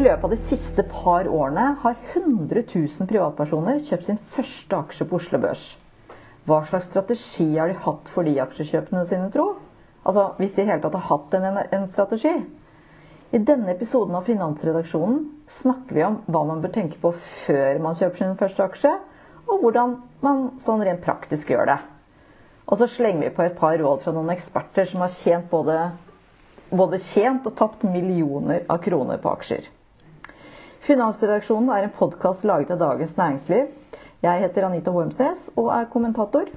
I løpet av de siste par årene har 100 000 privatpersoner kjøpt sin første aksje på Oslo Børs. Hva slags strategi har de hatt for de aksjekjøpene sine, tro? Altså, hvis de i hele tatt har hatt en, en strategi? I denne episoden av Finansredaksjonen snakker vi om hva man bør tenke på før man kjøper sin første aksje, og hvordan man sånn rent praktisk gjør det. Og så slenger vi på et par råd fra noen eksperter som har tjent både, både tjent og tapt millioner av kroner på aksjer. Finansredaksjonen er en podkast laget av Dagens Næringsliv. Jeg heter Anita Wormsnes og er kommentator.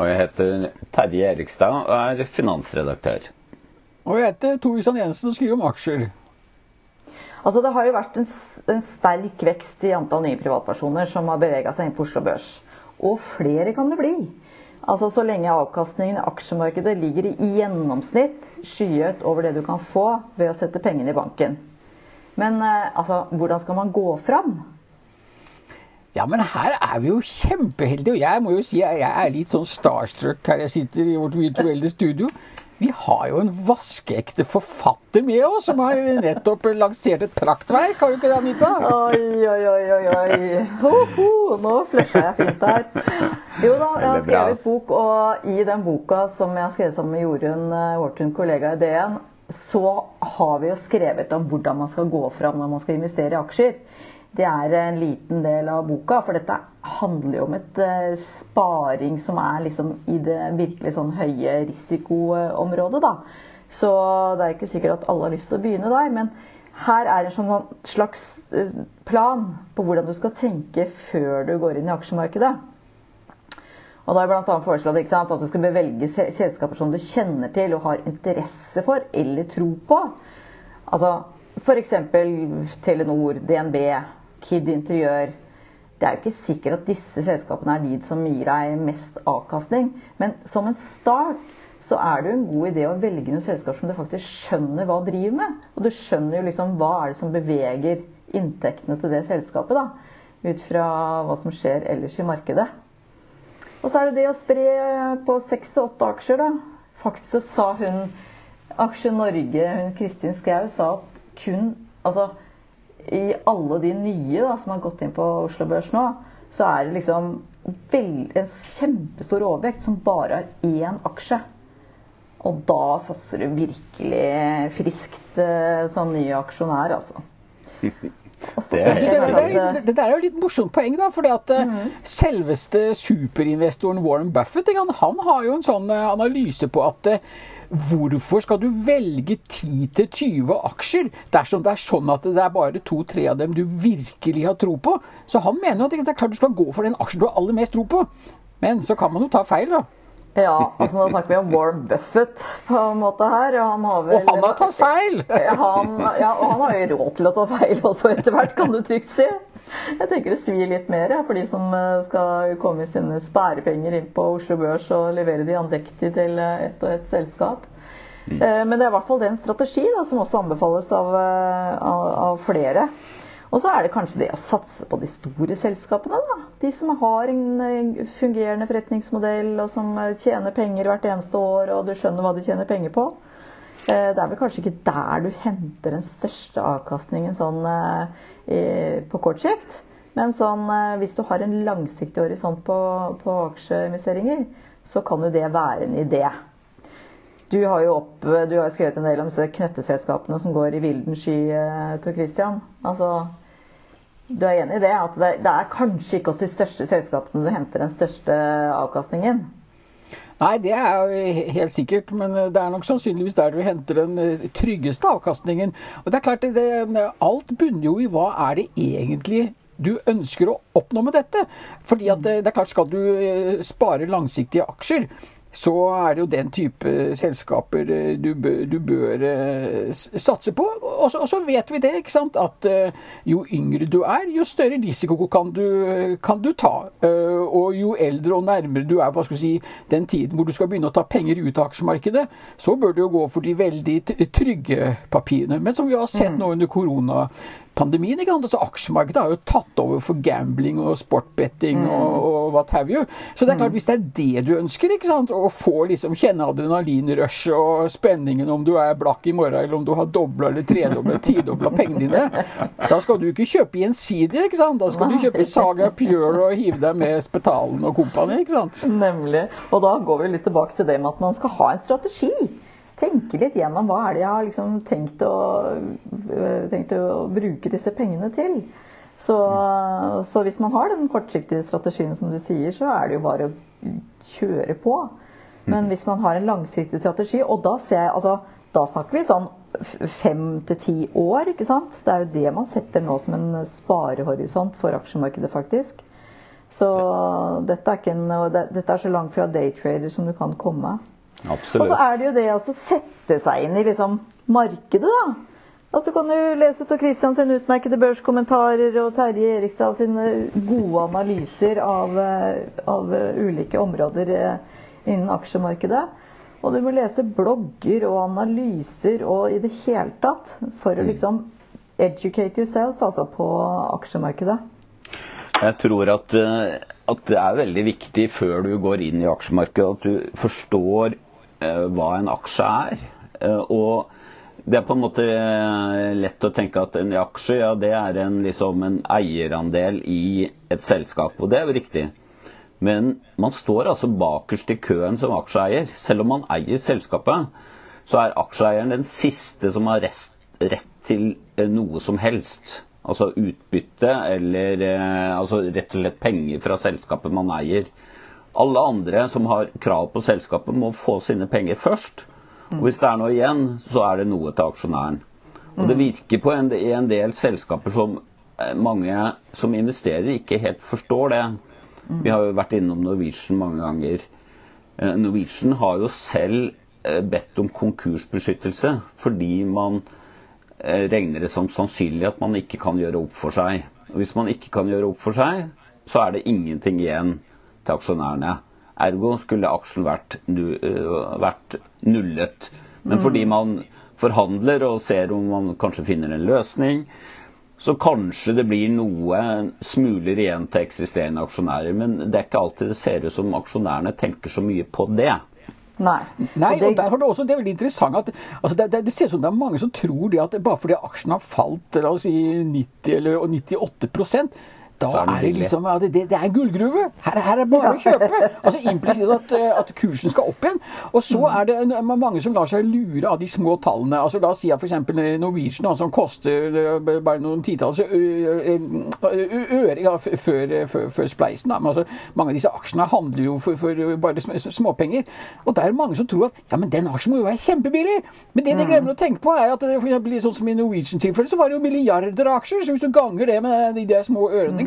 Og jeg heter Terje Erikstad og er finansredaktør. Og jeg heter Tor Isan Jensen og skriver om aksjer. Altså, det har jo vært en, en sterk vekst i antall nye privatpersoner som har bevega seg inn på Oslo Børs. Og flere kan det bli. Altså, Så lenge avkastningen i aksjemarkedet ligger i gjennomsnitt skyhøyt over det du kan få ved å sette pengene i banken. Men eh, altså, hvordan skal man gå fram? Ja, men her er vi jo kjempeheldige. Og jeg må jo si at jeg er litt sånn starstruck her jeg sitter i vårt virtuelle studio. Vi har jo en vaskeekte forfatter med oss, som har nettopp lansert et praktverk. Har du ikke det, Anita? Oi, oi, oi, oi. oi. Ho, ho, nå flusha jeg fint her. Jo da, jeg har skrevet bok, og i den boka som jeg har skrevet sammen med Jorunn vår kollega i DN, så har vi jo skrevet om hvordan man skal gå fram når man skal investere i aksjer. Det er en liten del av boka, for dette handler jo om et uh, sparing som er liksom i det virkelig sånn høye risikoområdet, da. Så det er ikke sikkert at alle har lyst til å begynne der. Men her er en sånn slags eh, plan på hvordan du skal tenke før du går inn i aksjemarkedet. Og da har jeg bl.a. foreslått sant, at du skal velge selskaper som du kjenner til og har interesse for eller tro på. Altså f.eks. Telenor, DNB, Kid Interiør. Det er jo ikke sikkert at disse selskapene er de som gir deg mest avkastning. Men som en start så er det jo en god idé å velge noen selskaper som du faktisk skjønner hva driver med. Og du skjønner jo liksom hva er det som beveger inntektene til det selskapet. da, Ut fra hva som skjer ellers i markedet. Og så er det det å spre på seks og åtte aksjer, da. Faktisk så sa hun Aksje Norge, hun Kristin Skau, sa at kun Altså i alle de nye da, som har gått inn på Oslo Børs nå, så er det liksom en kjempestor overvekt som bare har én aksje. Og da satser du virkelig friskt eh, som ny aksjonær, altså. Det, det, det, det, er jo litt morsomt poeng, da. fordi at mm. selveste superinvestoren Warren Buffett han, han, har jo en sånn eh, analyse på at eh, hvorfor skal du velge 10-20 aksjer dersom det er sånn at det er bare to-tre av dem du virkelig har tro på? Så han mener jo at det er klart du skal gå for den aksjen du har aller mest tro på. Men så kan man jo ta feil, da. Ja, altså nå snakker vi om Warren Buffett på en måte her. Og han har, vel, og han har tatt feil! Han, ja, og han har jo råd til å ta feil også etter hvert, kan du trygt si. Jeg tenker det svir litt mer ja, for de som eh, skal komme sine sparepenger inn på Oslo Børs og levere de andektig til eh, ett og ett selskap. Mm. Eh, men det er i hvert fall den strategi da, som også anbefales av, av, av flere. Og så er det kanskje det å satse på de store selskapene. da. De som har en fungerende forretningsmodell og som tjener penger hvert eneste år, og du skjønner hva de tjener penger på. Eh, det er vel kanskje ikke der du henter den største avkastningen sånn eh, på kort sikt. Men sånn, eh, hvis du har en langsiktig horisont på, på aksjeinvesteringer, så kan jo det være en idé. Du har jo opp, du har skrevet en del om knøtteselskapene som går i vilden sky, Tor Christian. Altså, du er enig i det? At det, er kanskje ikke hos de største selskapene du henter den største avkastningen? Nei, det er jo helt sikkert, men det er nok sannsynligvis der du henter den eh, tryggeste avkastningen. Og det er klart, det, Alt bunner jo i hva er det egentlig du ønsker å oppnå med dette. Fordi at det, det er klart, skal du eh, spare langsiktige aksjer, så er det jo den type selskaper eh, du du bør eh, satse på. Og så, og så, vet vi det, ikke sant, at eh, jo yngre du er, jo større risiko kan du, kan du ta. Og jo eldre og nærmere du er hva skal si, den tiden hvor du skal begynne å ta penger ut av aksjemarkedet, så bør du jo gå for de veldig trygge papirene. Men som vi har sett mm. nå under korona pandemien. Ikke sant? Altså, aksjemarkedet har jo tatt over for gambling og sportbetting mm. og, og what have you. Så det er klart, mm. hvis det er det du ønsker, ikke sant? å få liksom kjenne adrenalinrushet og spenningen om du er blakk i morgen, eller om du har dobla eller tredobla tidobla pengene dine, da skal du ikke kjøpe gjensidig, ikke sant? Da skal du kjøpe Saga Pure og hive deg med Spetalen og kompani, ikke sant? Nemlig. Og da går vi litt tilbake til det med at man skal ha en strategi tenke litt gjennom hva er det jeg har liksom tenkt, å, øh, tenkt, å, bruke disse pengene til. Så, så, hvis man har den kortsiktige strategien som du sier, så er det jo bare å kjøre på. Men hvis man har en langsiktig strategi, og da ser jeg altså da snakker vi sånn fem til ti år, ikke sant. Det er jo det man setter nå som en sparehorisont for aksjemarkedet, faktisk. Så dette er, en, dette er så langt fra daytrader som du kan komme. Absolutt. Og så er det jo det å sette seg inn i liksom markedet, da. Altså, du kan jo lese til Christian sine utmerkede børskommentarer og Terje Erikstad sine gode analyser av, eh, av ulike områder eh, innen aksjemarkedet. Og du må lese blogger og analyser og i det hele tatt for å mm. liksom educate yourself altså på aksjemarkedet. Jeg tror at, eh, at, det er veldig viktig før du går inn i aksjemarkedet, at du forstår eh, hva en aksje er. Eh, og det er på en måte eh, lett å tenke at en aksje ja, det er en, liksom en eierandel i et selskap, og det er jo riktig. Men man står altså bakerst i køen som aksjeeier. Selv om man eier selskapet, så er aksjeeieren den siste som har rest, rett til eh, noe som helst. Altså utbytte eller eh, altså rett og slett penger fra selskapet man eier. Alle andre som har krav på selskapet, må få sine penger først. Og hvis det er noe igjen, så er det noe til aksjonæren. Og det virker på en, en del selskaper som eh, mange som investerer, ikke helt forstår det. Vi har jo vært innom Norwegian mange ganger. Eh, Norwegian har jo selv bedt om konkursbeskyttelse fordi man Eh, regner det som sannsynlig at man ikke kan gjøre opp for seg. Og hvis man ikke kan gjøre opp for seg, så er det ingenting igjen til aksjonærene. Ergo skulle aksjen vært, eh, vært nullet. Men mm. fordi man forhandler og ser om man kanskje finner en løsning, så kanskje det blir noe smuler igjen til eksisterende aksjonærer. Men det er ikke alltid det ser ut som aksjonærene tenker så mye på det. Nei. Nei, og, der har du også, Det er veldig interessant at altså det, det, det, ser ut som det er mange som tror det at bare fordi aksjen har falt la oss si 90 eller 98 da er det liksom ja, det, det, er en gullgruve! Her, her, er bare å kjøpe! Altså Implisitt at, eh, at, kursen skal opp igjen. Og så er det mange som lar seg lure av de små tallene. Altså La oss si at f.eks. Norwegian, som koster eh, bare noen titalls øre ja, før, før, før, spleisen. Da. Men altså, mange av disse aksjene handler jo for, for bare småpenger. Og der er det mange som tror at ja, men den aksjen må jo være kjempebillig! Men det de mm. glemmer å tenke på, er at for eksempel, sånn som i Norwegian-tilfellet, så var det jo milliarder av aksjer. Så hvis du ganger det med de der små ørene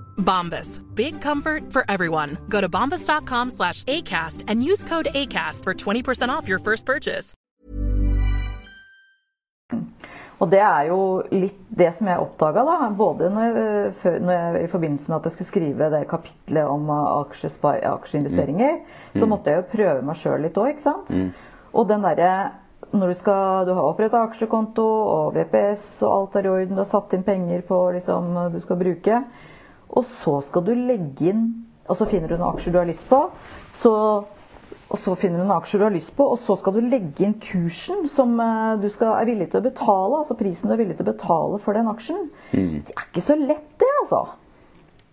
Bombas. Big comfort for everyone. Go to bombas.com slash ACAST and use code ACAST for 20% off your first purchase. Og det er jo litt det som jeg oppdaga, da. Både når jeg, når jeg, i forbindelse med at jeg skulle skrive det kapitlet om aksjeinvesteringer, mm. så måtte jeg jo prøve meg sjøl litt òg, ikke sant. Mm. Og den derre når du, skal, du har oppretta aksjekonto og VPS og alt er i orden, du har satt inn penger på liksom, du skal bruke, og så skal du legge inn Og så finner du noen aksjer du har lyst på. Så, og så finner du noen aksjer du har lyst på, og så skal du legge inn kursen som eh, du skal, er villig til å betale. Altså prisen du er villig til å betale for den aksjen. Mm. Det er ikke så lett, det, altså.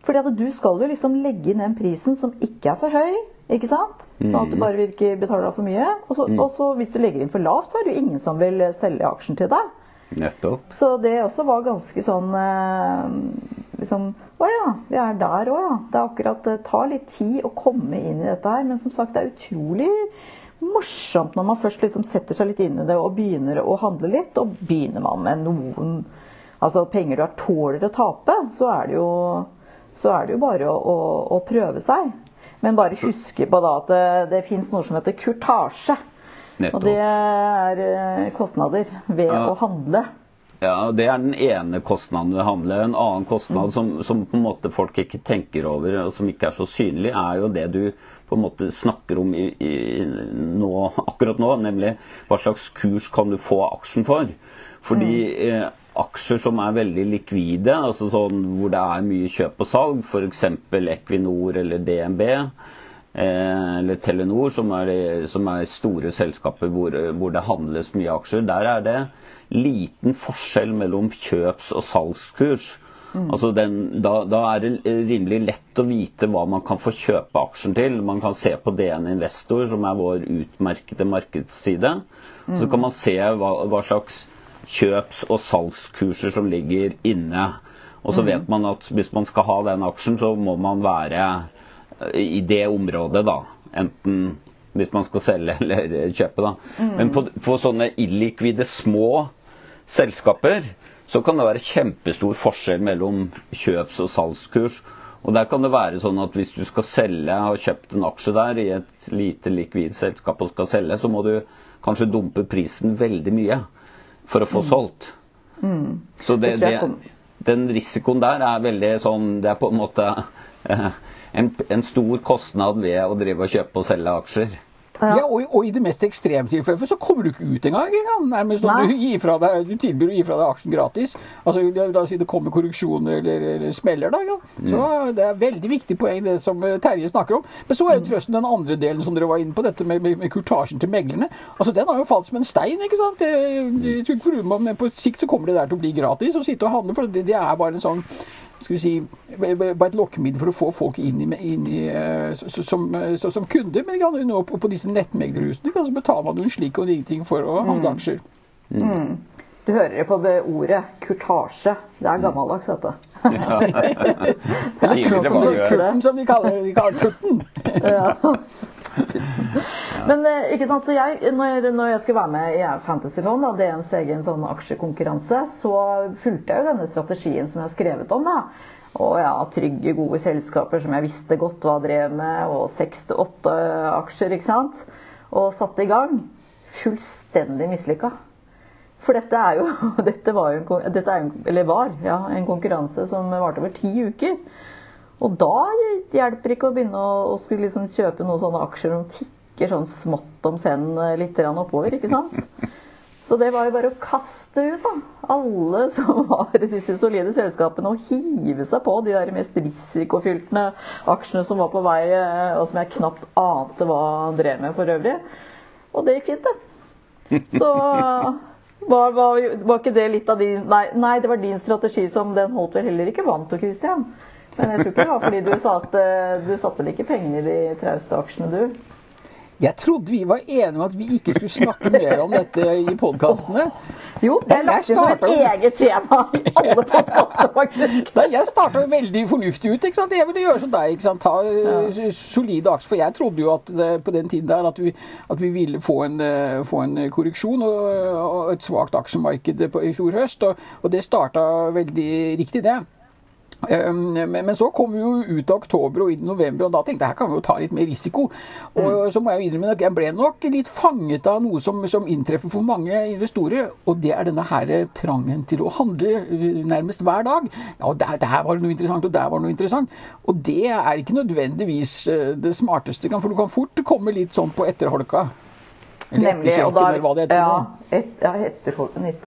Fordi at du skal jo liksom legge inn den prisen som ikke er for høy. Ikke sant? Sånn at du mm. bare betale betaler for mye. Og så, mm. og så hvis du legger inn for lavt, så er det jo ingen som vil selge aksjen til deg. Nettopp. Så det også var ganske sånn eh, liksom Å ja, vi er der òg, ja. Det er akkurat Det tar litt tid å komme inn i dette her. Men som sagt, det er utrolig morsomt når man først liksom setter seg litt inn i det og begynner å handle litt. Og begynner man med noen altså penger du har tåler å tape, så er det jo, så er det jo bare å, å, å, prøve seg. Men bare huske på da at det, det fins noe som heter kurtasje. Og det er eh, kostnader ved ja. å handle. Ja, Det er den ene kostnaden ved å handle. En annen kostnad mm. som, som, på en måte folk ikke tenker over, og som ikke er så synlig, er jo det du på en måte snakker om i, i nå, akkurat nå, nemlig hva slags kurs kan du få aksjen for. Fordi mm. eh, aksjer som er veldig likvide, altså sånn hvor det er mye kjøp og salg, f.eks. Equinor eller DNB, eh, eller Telenor, som er, som er store selskaper hvor, hvor, det handles mye aksjer, der er det liten forskjell mellom kjøps- og salgskurs. Mm. Altså den, da, da, er det rimelig lett å vite hva man kan få kjøpe aksjen til. Man kan se på DN Investor, som er vår utmerkede markedsside. Mm. Så kan man se hva, hva, slags kjøps- og salgskurser som ligger inne. Og så mm. vet man at hvis man skal ha den aksjen, så må man være i det området, da. Enten hvis man skal selge eller kjøpe, da. Mm. Men på, på sånne illikvide små selskaper, så kan det være kjempestor forskjell mellom kjøps- og salgskurs. Og der kan det være sånn at hvis du skal selge, har kjøpt en aksje der i et lite likvid selskap og skal selge, så må du kanskje dumpe prisen veldig mye for å få mm. solgt. Mm. Så det, det, den risikoen der er veldig sånn Det er på en måte eh, en, en stor kostnad ved å drive og kjøpe og selge aksjer. Ja, ja og, og, i det mest ekstreme tilfellet så kommer du ikke ut engang. Nærmest når du, gir fra deg, du tilbyr å gi fra deg aksjen gratis. Altså, La oss si det kommer korreksjoner eller, eller smeller. da, ja. Så mm. Det er veldig viktig poeng det som eh, Terje snakker om. Men så er jo mm. trøsten den andre delen som dere var inne på, dette med, med, med kurtasjen til meglerne. Altså, Den har jo falt som en stein. ikke sant? Det, det, men på sikt så kommer det der til å bli gratis å sitte og handle, for det, det er bare en sånn skal vi si, bare et lokkemiddel for å få folk inn i, inn i som, som, som, kunder. Men nå på, på disse nettmeglerhusene så betaler man jo en slik og ingenting for å handle mm. aksjer. Mm. Mm. Du hører på det ordet kurtasje. Det er gammeldags, vet du. Ja. det er kurten, som de kaller, de kaller kurten. ja. Men eh, ikke sant, så jeg, når, når jeg skulle være med i Fantasyfond, da, DNs egen sånn aksjekonkurranse, så fulgte jeg jo denne strategien som jeg har skrevet om. da. Og ja, trygge, gode selskaper som jeg visste godt hva drev med, og seks til åtte aksjer, ikke sant. Og satte i gang. Fullstendig mislykka. For dette er jo dette var jo en, dette er, eller var, ja, en konkurranse som varte over ti uker. Og da hjelper ikke å begynne å, å skulle liksom kjøpe noen sånne aksjer som tikker sånn smått om scenen litt oppover, ikke sant? Så det var jo bare å kaste ut da, alle som var i disse solide selskapene, og hive seg på de der mest risikofylte aksjene som var på vei, og som jeg knapt ante hva han drev med for øvrig. Og det gikk fint, det. Så var, var, var, ikke det litt av din nei, nei, det var din strategi som den holdt vel heller ikke vant til, Christian. Men jeg tror ikke det var fordi du sa at eh, du satte vel ikke penger i de trauste aksjene, du? Jeg trodde vi var enige om at vi ikke skulle snakke mer om dette i podkastene. Jo, det er lagt ut som et eget tema i alle faktisk. Nei, jeg starta veldig fornuftig ut. ikke sant? Jeg ville gjøre som deg. ikke sant? Ta ja. solide aksjer. For jeg trodde jo at det, på den tiden der at vi, at vi ville få en, få en korreksjon og, og, et svakt aksjemarked på, i fjor høst. Og, og det starta veldig riktig, det. Ehm, men så kom vi jo ut av oktober og inn i november, og da tenkte jeg her kan vi jo ta litt mer risiko. Og mm. så må jeg jo innrømme at jeg ble nok litt fanget av noe som, som, inntreffer for mange investorer. Og det er denne her trangen til å handle eh, nærmest hver dag. Ja, der, der var det noe interessant, og der var det noe interessant. Og det er ikke nødvendigvis eh, det smarteste, for du kan fort komme litt sånn på etterholka. Eller Nemlig, og da. Ja, et, ja etterholken.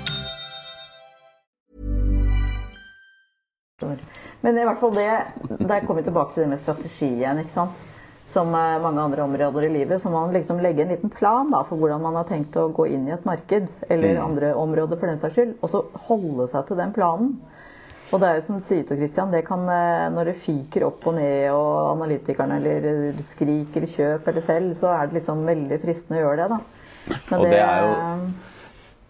Men i hvert fall det, der kommer vi tilbake til det med strategi igjen. ikke sant? Som mange andre områder i livet. Så må man liksom legge en liten plan da, for hvordan man har tenkt å gå inn i et marked. Eller mm. andre områder for den saks skyld. Og så holde seg til den planen. Og det er jo som sier til Christian, det kan, eh, når det fyker opp og ned, og analytikerne eller skriker kjøp eller selv, så er det liksom veldig fristende å gjøre det, da. Men og det, det er jo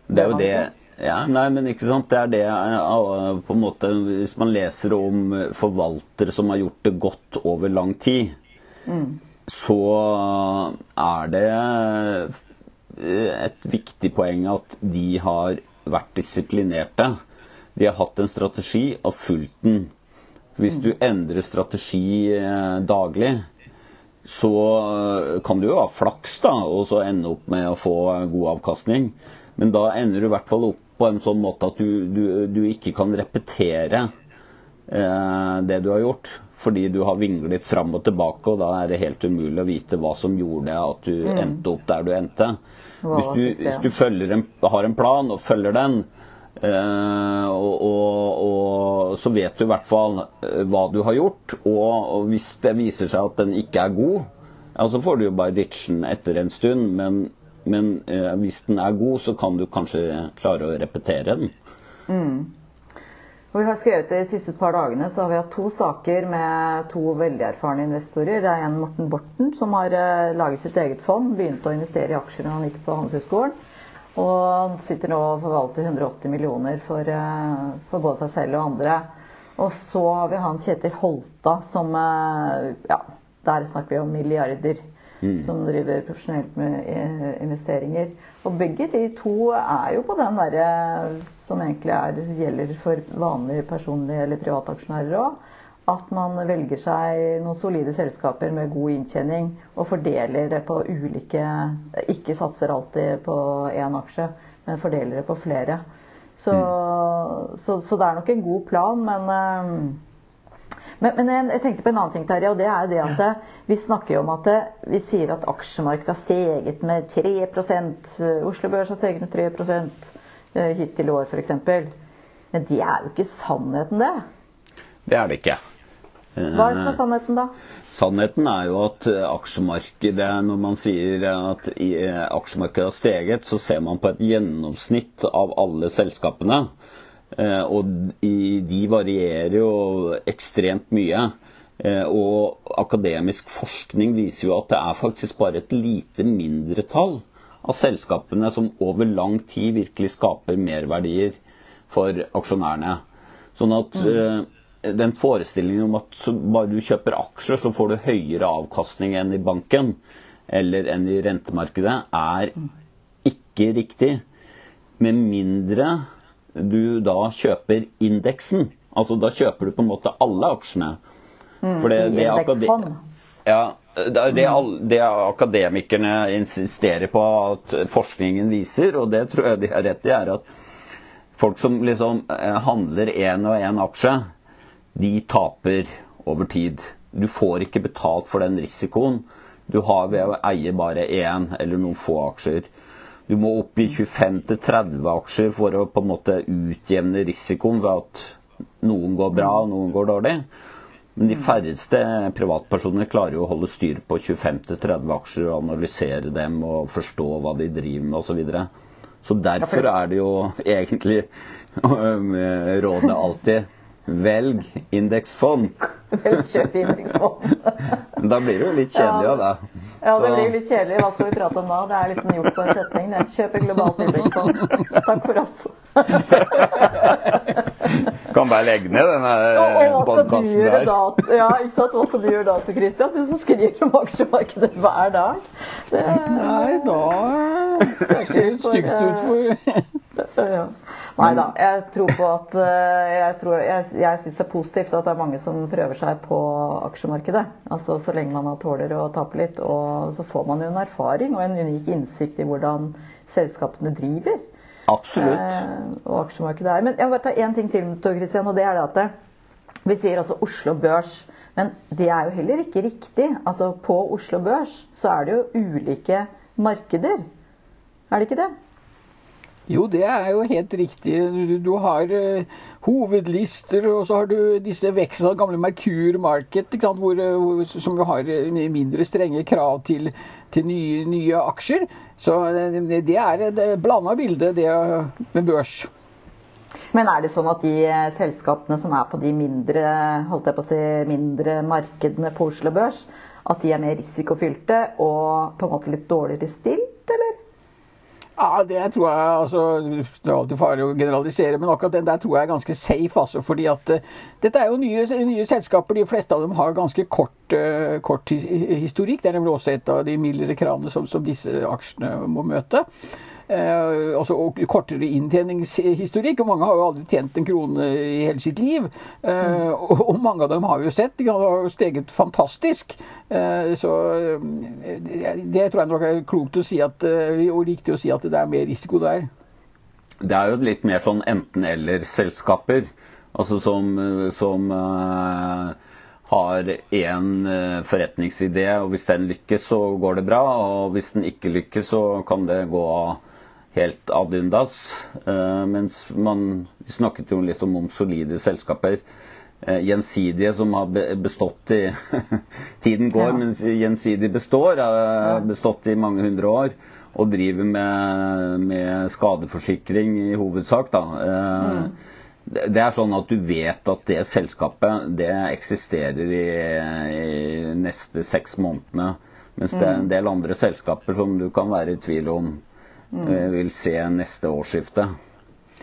det, er jo det ja, nei, men ikke sant. Det er det eh, på en måte Hvis man leser om forvaltere som har gjort det godt over lang tid, mm. så er det et viktig poeng at de har vært disiplinerte. De har hatt en strategi og fulgt den. Hvis du mm. endrer strategi eh, daglig, så eh, kan du jo ha flaks da, og så ende opp med å få god avkastning. Men da ender du i hvert fall opp på en sånn måte at du, du, du ikke kan repetere eh, det du har gjort. Fordi du har vinglet fram og tilbake, og da er det helt umulig å vite hva som gjorde at du mm. endte opp der du endte. Hvis du, hvis du en, har en plan og følger den, eh, og, og, og, så vet du i hvert fall eh, hva du har gjort. Og, og hvis det viser seg at den ikke er god, ja, så får du jo bare ditche den etter en stund. Men men eh, hvis den er god, så kan du kanskje klare å repetere den. Mm. Og vi har skrevet det De siste par dagene så har vi hatt to saker med to veldig erfarne investorer. Det er en Morten Borten som har eh, laget sitt eget fond. Begynte å investere i aksjer da han gikk på Handelshøyskolen. Og sitter nå og forvalter 180 millioner for, eh, for både seg selv og andre. Og så har vi han Kjetil Holta som eh, Ja, der snakker vi om milliarder. Mm. Som driver profesjonelt med investeringer. Og begge de to er jo på den derre som egentlig er, gjelder for vanlige personlige eller private òg at man velger seg noen solide selskaper med god inntjening og fordeler det på ulike Ikke satser alltid på én aksje, men fordeler det på flere. Så, mm. så, så det er nok en god plan, men eh, men, men jeg, jeg, tenkte på en annen ting, Terje, og det er det at ja. vi snakker om at vi sier at aksjemarkedet har steget med 3 Oslo Børs har steget med 3 eh, hittil i år, f.eks. Men det er jo ikke sannheten, det. Det er det ikke. Hva er det som er sannheten, da? Sannheten er jo at eh, aksjemarkedet Når man sier at eh, aksjemarkedet har steget, så ser man på et gjennomsnitt av alle selskapene. Eh, og de varierer jo ekstremt mye. Og akademisk forskning viser jo at det er faktisk bare et lite mindretall av selskapene som over lang tid virkelig skaper merverdier for aksjonærene. Sånn at mm den forestillingen om at bare du kjøper aksjer, så får du høyere avkastning enn i banken eller enn i rentemarkedet, er ikke riktig. Med mindre du da kjøper indeksen. Altså da kjøper du på en måte alle aksjene. Mm, For det, det, akade ja, det, det, det, akademikerne insisterer på at forskningen viser, og det tror jeg de har rett i, er at folk som liksom eh, handler én og én aksje, de taper over tid. Du får ikke betalt for den risikoen du har ved å eie bare én eller noen få aksjer. Du må opp i 25-30 aksjer for å på en måte utjevne risikoen ved at noen går bra og noen går dårlig. Men de færreste privatpersoner klarer jo å holde styr på 25-30 aksjer og analysere dem og forstå hva de driver med osv. Så, videre. så derfor er det jo egentlig rådet alltid Velg indeksfond. Velg kjøp indeksfond. da blir det jo litt kjedelig òg, da. Ja, det blir litt kjedelig. Hva skal vi prate om da? Det er liksom gjort på en setning. Det. Et globalt indeksfond. Takk for oss. kan bare legge ned denne podkasten der. Da, ja, ikke sant? Hva skal du gjøre da, til Christian? Du som skriver om aksjemarkedet hver dag. Det... Nei, da ser det stygt ut for ja. Nei da. Jeg tror på at eh, Jeg, tror, jeg, jeg syns det er positivt at det er mange som prøver seg på aksjemarkedet. Altså Så lenge man tåler å tape litt. Og så får man jo en erfaring og en unik innsikt i hvordan selskapene driver. Absolutt. Eh, og aksjemarkedet er. Men jeg vil bare ta én ting til, Christian, og det er det at det, vi sier altså Oslo Børs. Men det er jo heller ikke riktig. Altså På Oslo Børs så er det jo ulike markeder. Er det ikke det? Jo, det er jo helt riktig. Du, du har uh, hovedlister, og så har du disse vekslene, gamle Merkur Market, hvor, uh, som jo har uh, mindre strenge krav til, til nye, nye, aksjer. Så det er et blanda bilde, det med børs. Men er det sånn at de selskapene som er på de mindre, holdt jeg på å si, mindre markedene på Oslo Børs, at de er mer risikofylte og på en måte litt dårligere stilt, eller? Ja, Det tror jeg altså, Det er alltid farlig å generalisere, men akkurat den der tror jeg er ganske safe. altså, fordi at uh, Dette er jo nye, nye, selskaper. De fleste av dem har ganske kort, uh, kort historikk. Det er nemlig også et av de mildere kravene som, som disse aksjene må møte. Eh, altså, og kortere inntjeningshistorikk. og Mange har jo aldri tjent en krone i hele sitt liv. Eh, og, og, mange av dem har vi jo sett. De har jo steget fantastisk. Eh, så det, det, tror jeg nok er klokt å si at, eh, og riktig å si at det er mer risiko der. Det er jo litt mer sånn enten-eller-selskaper. Altså som, som uh, har én forretningsidé, og hvis den lykkes, så går det bra. Og hvis den ikke lykkes, så kan det gå av helt ad undas. Uh, mens man snakket jo liksom om solide selskaper. Uh, gjensidige som har bestått i Tiden går, ja. men gjensidig består. Har bestått i mange hundre år. Og driver med, med skadeforsikring i hovedsak, da. Mm. Det er sånn at du vet at det selskapet det eksisterer i, i neste seks månedene. Mens det er en mm. del andre selskaper som du kan være i tvil om. Vil se neste årsskifte.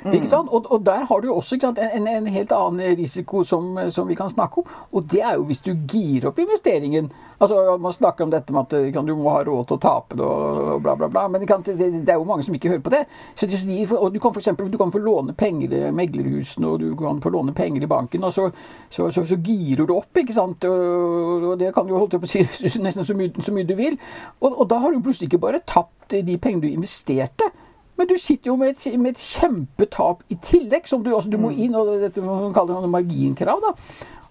Mm. Ikke sant? Og, og, der har du også sant, en, en, helt annen risiko som, som, vi kan snakke om. Og det er jo hvis du girer opp investeringen. Altså, Man snakker om dette med at kan, du må ha råd til å tape det og bla, bla, bla. Men det, kan, det, det, er jo mange som ikke hører på det. Så de, og Du kan for eksempel, du kan få låne penger i meglerhusene, og du kan få låne penger i banken. Og så, så, så, så girer du opp, ikke sant. Og, og det kan du holde på å si nesten så mye, så mye du vil. Og, og da har du plutselig ikke bare tapt de pengene du investerte. Men du sitter jo med et, med et kjempetap i tillegg, som du, altså, du må mm. inn og dette man kaller det marginkrav. da.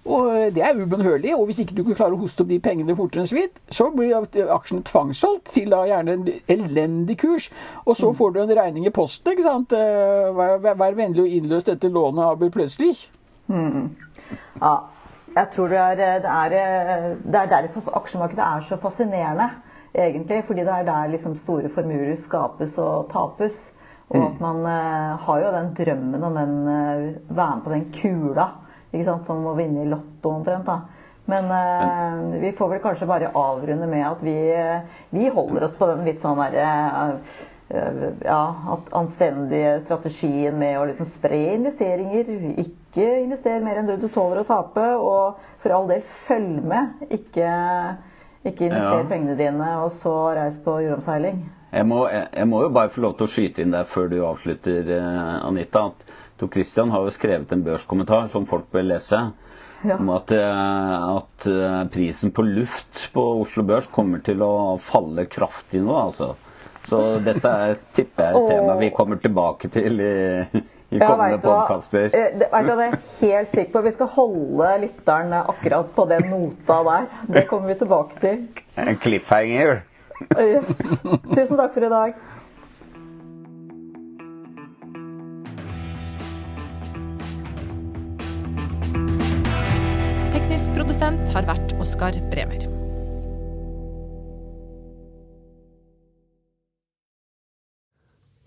Og eh, Det er ubønnhørlig. Og hvis ikke du kan klare å hoste opp de pengene fortere enn svidd, så blir aksjene tvangssolgt til da gjerne en elendig kurs. Og så mm. får du en regning i posten. ikke sant? Eh, vær, vær, vær vennlig å innløse dette lånet, Abel, plutselig. Mm. Ja, jeg tror det er, det er, det er derfor aksjemarkedet er så fascinerende egentlig. Fordi det er der liksom store formuer skapes og tapes. Og at mm. man eh, har jo den drømmen om den eh, være med på den kula. Ikke sant? Som å vinne i Lotto omtrent. da. Men eh, vi får vel kanskje bare avrunde med at vi, vi holder oss på den litt sånn derre ja, anstendige strategien med å liksom spre investeringer. Ikke investere mer enn det du tåler å tape. Og for all del, følg med. Ikke ikke invester ja. pengene dine, og så reis på jordomseiling. Jeg må, jeg, jeg må, jo bare få lov til å skyte inn der før du avslutter, eh, Anita. at Tor Christian har jo skrevet en børskommentar som folk bør lese. Ja. Om at, eh, at, eh, prisen på luft på Oslo Børs kommer til å falle kraftig nå, altså. Så dette er, tipper jeg, et tema vi kommer tilbake til i i kommende podkaster. Eh, det er jeg helt sikker på. Vi skal holde lytteren akkurat på den nota der. Det kommer vi tilbake til. En cliffhanger. Yes. Tusen takk for i dag. Teknisk produsent har vært Oskar Bremer.